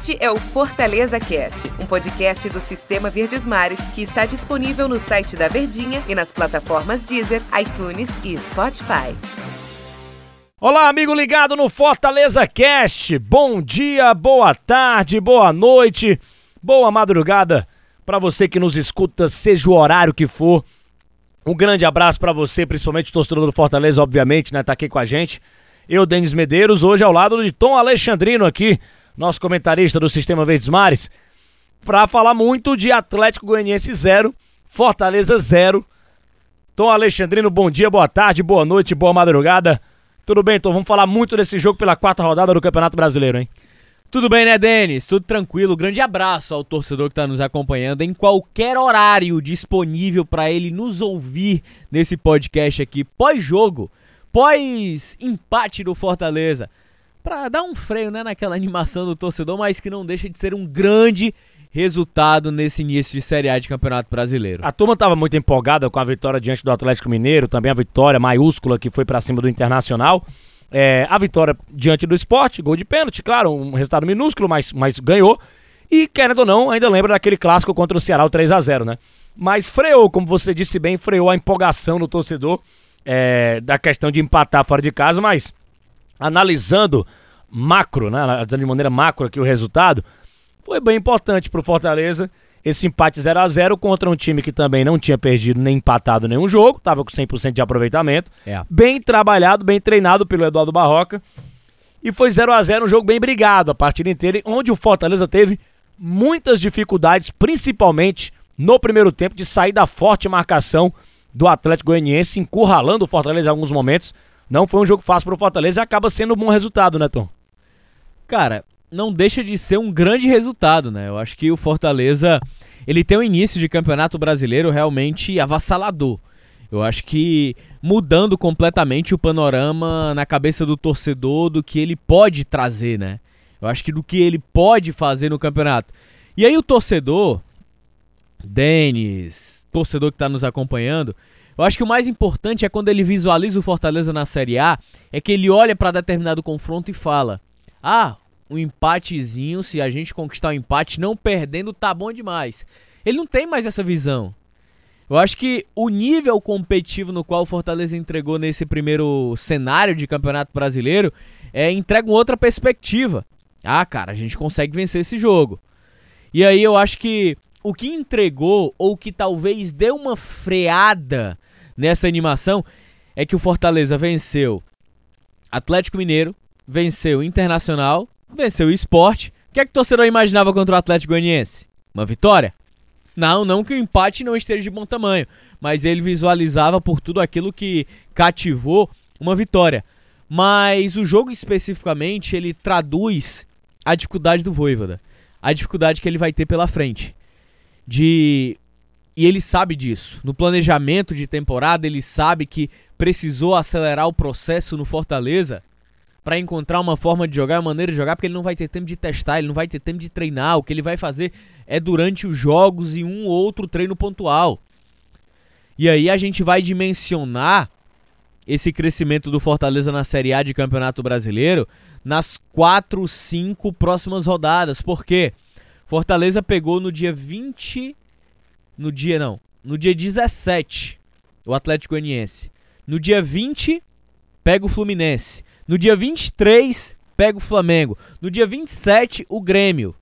Este é o Fortaleza Cast, um podcast do Sistema Verdes Mares que está disponível no site da Verdinha e nas plataformas Deezer, iTunes e Spotify. Olá, amigo ligado no Fortaleza Cast. Bom dia, boa tarde, boa noite, boa madrugada para você que nos escuta, seja o horário que for. Um grande abraço para você, principalmente o torcedor do Fortaleza, obviamente, né? Tá aqui com a gente. Eu, Denis Medeiros, hoje ao lado de Tom Alexandrino aqui, nosso comentarista do Sistema Verdes Mares, para falar muito de Atlético Goianiense 0, Fortaleza 0. Tom Alexandrino, bom dia, boa tarde, boa noite, boa madrugada. Tudo bem, Tom? Vamos falar muito desse jogo pela quarta rodada do Campeonato Brasileiro, hein? Tudo bem, né, Denis? Tudo tranquilo. Grande abraço ao torcedor que está nos acompanhando em qualquer horário disponível para ele nos ouvir nesse podcast aqui, pós-jogo, pós-empate do Fortaleza. Para dar um freio né, naquela animação do torcedor, mas que não deixa de ser um grande resultado nesse início de Série A de Campeonato Brasileiro. A turma estava muito empolgada com a vitória diante do Atlético Mineiro, também a vitória maiúscula que foi para cima do Internacional. É, a vitória diante do esporte, gol de pênalti, claro, um resultado minúsculo, mas, mas ganhou. E, querendo ou não, ainda lembra daquele clássico contra o Ceará, o 3 a 0 né? Mas freou, como você disse bem, freou a empolgação no torcedor é, da questão de empatar fora de casa, mas analisando macro, né? Analisando de maneira macro aqui o resultado, foi bem importante para o Fortaleza esse empate 0 a 0 contra um time que também não tinha perdido nem empatado nenhum jogo, estava com 100% de aproveitamento. É. Bem trabalhado, bem treinado pelo Eduardo Barroca. E foi 0 a 0 um jogo bem brigado a partida inteira, onde o Fortaleza teve muitas dificuldades, principalmente no primeiro tempo, de sair da forte marcação do Atlético Goianiense, encurralando o Fortaleza em alguns momentos. Não foi um jogo fácil para o Fortaleza e acaba sendo um bom resultado, né, Tom? Cara, não deixa de ser um grande resultado, né? Eu acho que o Fortaleza ele tem um início de campeonato brasileiro realmente avassalador. Eu acho que mudando completamente o panorama na cabeça do torcedor do que ele pode trazer, né? Eu acho que do que ele pode fazer no campeonato. E aí o torcedor, Denis, torcedor que está nos acompanhando, eu acho que o mais importante é quando ele visualiza o Fortaleza na Série A, é que ele olha para determinado confronto e fala: "Ah, um empatezinho, se a gente conquistar o um empate, não perdendo, tá bom demais. Ele não tem mais essa visão. Eu acho que o nível competitivo no qual o Fortaleza entregou nesse primeiro cenário de Campeonato Brasileiro é entrega uma outra perspectiva. Ah, cara, a gente consegue vencer esse jogo. E aí eu acho que o que entregou ou que talvez deu uma freada nessa animação é que o Fortaleza venceu Atlético Mineiro, venceu Internacional venceu o esporte. O que é que o torcedor imaginava contra o Atlético Goianiense? Uma vitória? Não, não que o empate não esteja de bom tamanho, mas ele visualizava por tudo aquilo que cativou uma vitória. Mas o jogo especificamente, ele traduz a dificuldade do Voivoda, a dificuldade que ele vai ter pela frente. De e ele sabe disso. No planejamento de temporada, ele sabe que precisou acelerar o processo no Fortaleza para encontrar uma forma de jogar, uma maneira de jogar, porque ele não vai ter tempo de testar, ele não vai ter tempo de treinar. O que ele vai fazer é durante os jogos e um ou outro treino pontual. E aí a gente vai dimensionar esse crescimento do Fortaleza na Série A de Campeonato Brasileiro nas quatro, cinco próximas rodadas. Por quê? Fortaleza pegou no dia 20. No dia não. No dia 17, o Atlético Goianiense. No dia 20, pega o Fluminense. No dia 23, pega o Flamengo. No dia 27, o Grêmio.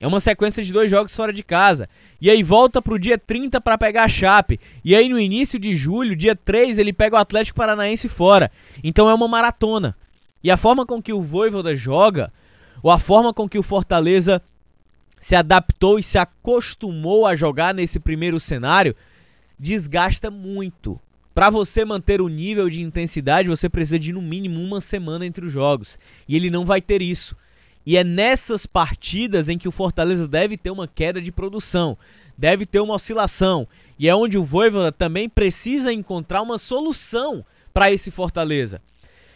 É uma sequência de dois jogos fora de casa. E aí volta pro dia 30 para pegar a Chape. E aí no início de julho, dia 3, ele pega o Atlético Paranaense fora. Então é uma maratona. E a forma com que o Voivoda joga, ou a forma com que o Fortaleza se adaptou e se acostumou a jogar nesse primeiro cenário, desgasta muito. Para você manter o nível de intensidade, você precisa de no mínimo uma semana entre os jogos. E ele não vai ter isso. E é nessas partidas em que o Fortaleza deve ter uma queda de produção, deve ter uma oscilação. E é onde o Voivoda também precisa encontrar uma solução para esse Fortaleza.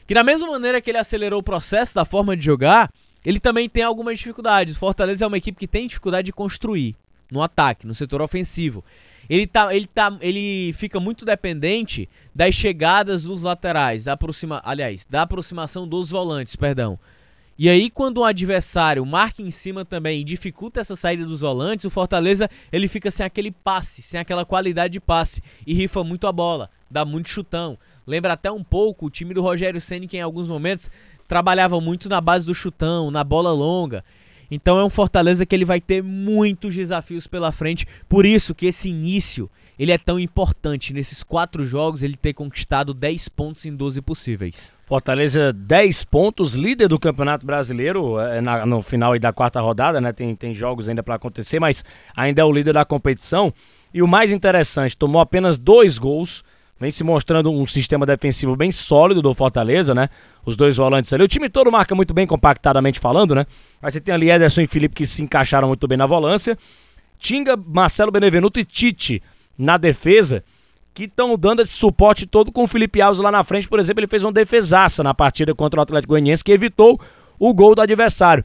Que da mesma maneira que ele acelerou o processo da forma de jogar, ele também tem algumas dificuldades. O Fortaleza é uma equipe que tem dificuldade de construir no ataque, no setor ofensivo ele, tá, ele, tá, ele fica muito dependente das chegadas dos laterais, da aproxima, aliás, da aproximação dos volantes, perdão. E aí, quando um adversário marca em cima também e dificulta essa saída dos volantes, o Fortaleza ele fica sem aquele passe, sem aquela qualidade de passe e rifa muito a bola, dá muito chutão. Lembra até um pouco o time do Rogério Ceni que em alguns momentos trabalhava muito na base do chutão, na bola longa. Então é um Fortaleza que ele vai ter muitos desafios pela frente. Por isso que esse início ele é tão importante nesses quatro jogos ele ter conquistado 10 pontos em 12 possíveis. Fortaleza 10 pontos, líder do Campeonato Brasileiro é, na, no final da quarta rodada, né? Tem, tem jogos ainda para acontecer, mas ainda é o líder da competição. E o mais interessante, tomou apenas dois gols, vem se mostrando um sistema defensivo bem sólido do Fortaleza, né? Os dois volantes ali. O time todo marca muito bem, compactadamente falando, né? Mas você tem ali Ederson e Felipe que se encaixaram muito bem na volância. Tinga, Marcelo Benevenuto e Tite na defesa que estão dando esse suporte todo com o Felipe Alves lá na frente. Por exemplo, ele fez uma defesaça na partida contra o Atlético Goianiense que evitou o gol do adversário.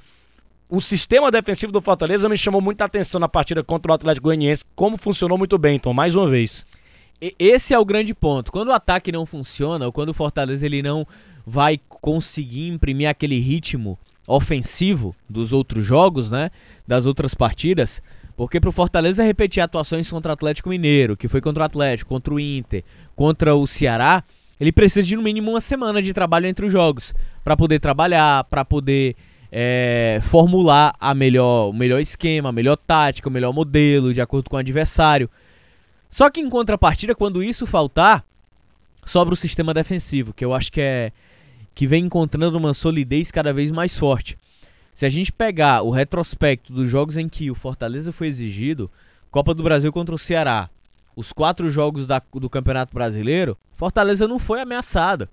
O sistema defensivo do Fortaleza me chamou muita atenção na partida contra o Atlético Goianiense, como funcionou muito bem, então, mais uma vez. Esse é o grande ponto. Quando o ataque não funciona, ou quando o Fortaleza ele não vai conseguir imprimir aquele ritmo ofensivo dos outros jogos, né, das outras partidas, porque pro Fortaleza repetir atuações contra o Atlético Mineiro, que foi contra o Atlético, contra o Inter, contra o Ceará, ele precisa de no mínimo uma semana de trabalho entre os jogos para poder trabalhar, para poder é, formular a melhor, o melhor esquema, a melhor tática, o melhor modelo de acordo com o adversário. Só que em contrapartida, quando isso faltar, sobra o sistema defensivo, que eu acho que é que vem encontrando uma solidez cada vez mais forte. Se a gente pegar o retrospecto dos jogos em que o Fortaleza foi exigido, Copa do Brasil contra o Ceará, os quatro jogos da, do Campeonato Brasileiro, Fortaleza não foi ameaçado.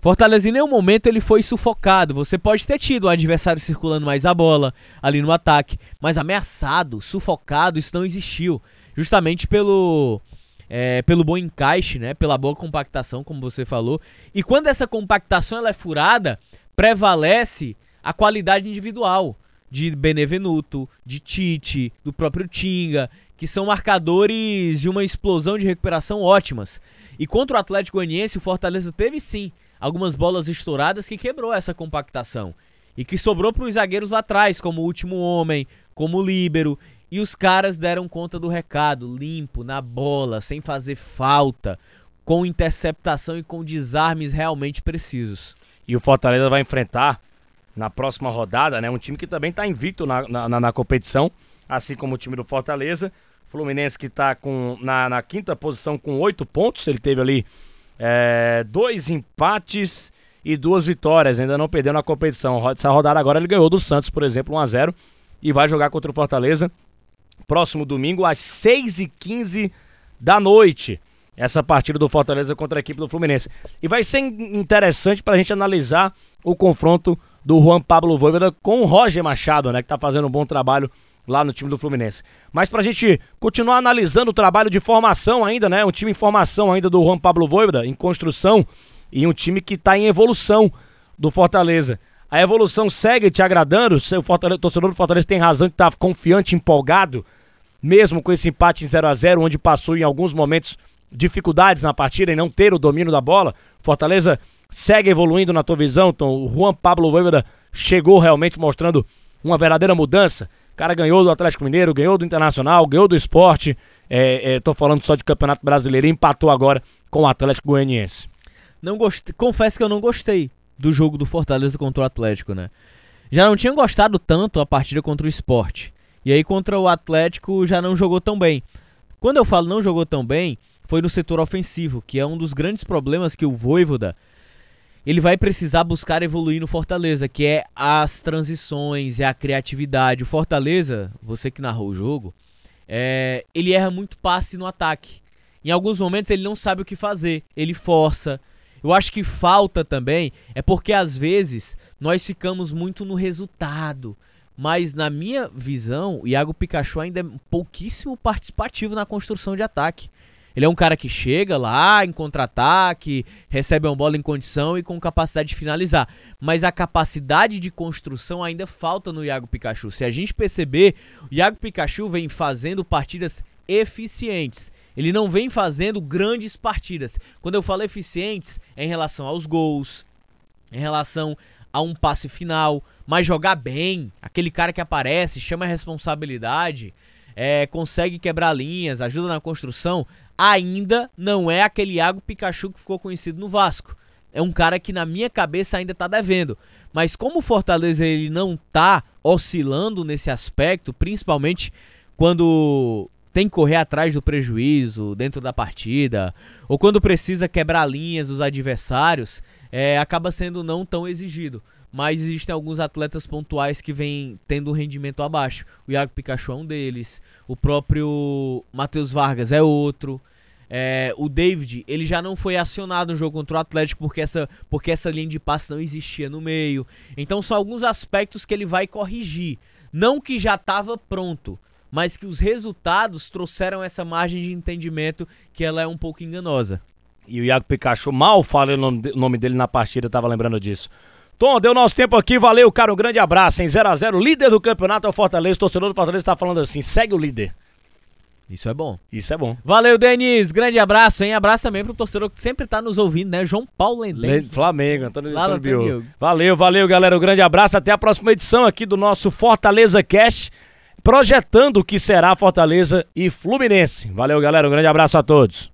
Fortaleza em nenhum momento ele foi sufocado. Você pode ter tido o adversário circulando mais a bola ali no ataque, mas ameaçado, sufocado, isso não existiu. Justamente pelo é, pelo bom encaixe, né? Pela boa compactação, como você falou. E quando essa compactação ela é furada, prevalece a qualidade individual de Benevenuto, de Tite, do próprio Tinga, que são marcadores de uma explosão de recuperação ótimas. E contra o Atlético Goianiense, o Fortaleza teve sim algumas bolas estouradas que quebrou essa compactação. E que sobrou para os zagueiros atrás, como o último homem, como o líbero. E os caras deram conta do recado, limpo, na bola, sem fazer falta, com interceptação e com desarmes realmente precisos. E o Fortaleza vai enfrentar na próxima rodada, né? Um time que também está invicto na, na, na, competição, assim como o time do Fortaleza. Fluminense que está na, na, quinta posição com oito pontos. Ele teve ali é, dois empates e duas vitórias. Ainda não perdeu na competição. Essa rodada agora ele ganhou do Santos, por exemplo, 1 a 0 e vai jogar contra o Fortaleza próximo domingo às 6h15 da noite. Essa partida do Fortaleza contra a equipe do Fluminense. E vai ser interessante para a gente analisar o confronto do Juan Pablo Voivoda com o Roger Machado, né, que está fazendo um bom trabalho lá no time do Fluminense. Mas para a gente continuar analisando o trabalho de formação ainda, né, um time em formação ainda do Juan Pablo Voivoda, em construção, e um time que está em evolução do Fortaleza. A evolução segue te agradando? O Fortaleza, torcedor do Fortaleza tem razão de estar tá confiante, empolgado, mesmo com esse empate em 0 a 0 onde passou em alguns momentos dificuldades na partida e não ter o domínio da bola. Fortaleza segue evoluindo na tua visão, Tom? O Juan Pablo Voivoda chegou realmente mostrando uma verdadeira mudança. O cara ganhou do Atlético Mineiro, ganhou do Internacional, ganhou do esporte. É, é, tô falando só de Campeonato Brasileiro e empatou agora com o Atlético Goianiense. Não gostei, confesso que eu não gostei do jogo do Fortaleza contra o Atlético, né? Já não tinha gostado tanto a partida contra o esporte. E aí contra o Atlético já não jogou tão bem. Quando eu falo não jogou tão bem, foi no setor ofensivo, que é um dos grandes problemas que o Voivoda ele vai precisar buscar evoluir no Fortaleza, que é as transições, é a criatividade. O Fortaleza, você que narrou o jogo, é, ele erra muito passe no ataque. Em alguns momentos ele não sabe o que fazer, ele força. Eu acho que falta também é porque às vezes nós ficamos muito no resultado. Mas na minha visão, o Iago Pikachu ainda é pouquíssimo participativo na construção de ataque. Ele é um cara que chega lá em contra-ataque, recebe uma bola em condição e com capacidade de finalizar. Mas a capacidade de construção ainda falta no Iago Pikachu. Se a gente perceber, o Iago Pikachu vem fazendo partidas eficientes. Ele não vem fazendo grandes partidas. Quando eu falo eficientes, é em relação aos gols, em relação a um passe final, mas jogar bem, aquele cara que aparece, chama a responsabilidade, é, consegue quebrar linhas, ajuda na construção, ainda não é aquele Iago Pikachu que ficou conhecido no Vasco. É um cara que na minha cabeça ainda tá devendo. Mas como o Fortaleza ele não tá oscilando nesse aspecto, principalmente quando tem que correr atrás do prejuízo dentro da partida, ou quando precisa quebrar linhas dos adversários, é, acaba sendo não tão exigido. Mas existem alguns atletas pontuais que vêm tendo um rendimento abaixo. O Iago Pikachu é um deles, o próprio Matheus Vargas é outro. É, o David, ele já não foi acionado no jogo contra o Atlético porque essa, porque essa linha de passe não existia no meio. Então são alguns aspectos que ele vai corrigir. Não que já estava pronto, mas que os resultados trouxeram essa margem de entendimento que ela é um pouco enganosa. E o Iago Pikachu, mal falei o nome dele na partida, tava lembrando disso. Tom, deu nosso tempo aqui, valeu, cara, um grande abraço, em 0x0, líder do campeonato é o Fortaleza, o torcedor do Fortaleza tá falando assim, segue o líder. Isso é bom. Isso é bom. Valeu, Denis. Grande abraço, hein? Abraço também pro torcedor que sempre tá nos ouvindo, né? João Paulo Lendem. Flamengo, Antônio, Lá Antônio Valeu, valeu, galera. Um grande abraço. Até a próxima edição aqui do nosso Fortaleza Cast projetando o que será Fortaleza e Fluminense. Valeu, galera. Um grande abraço a todos.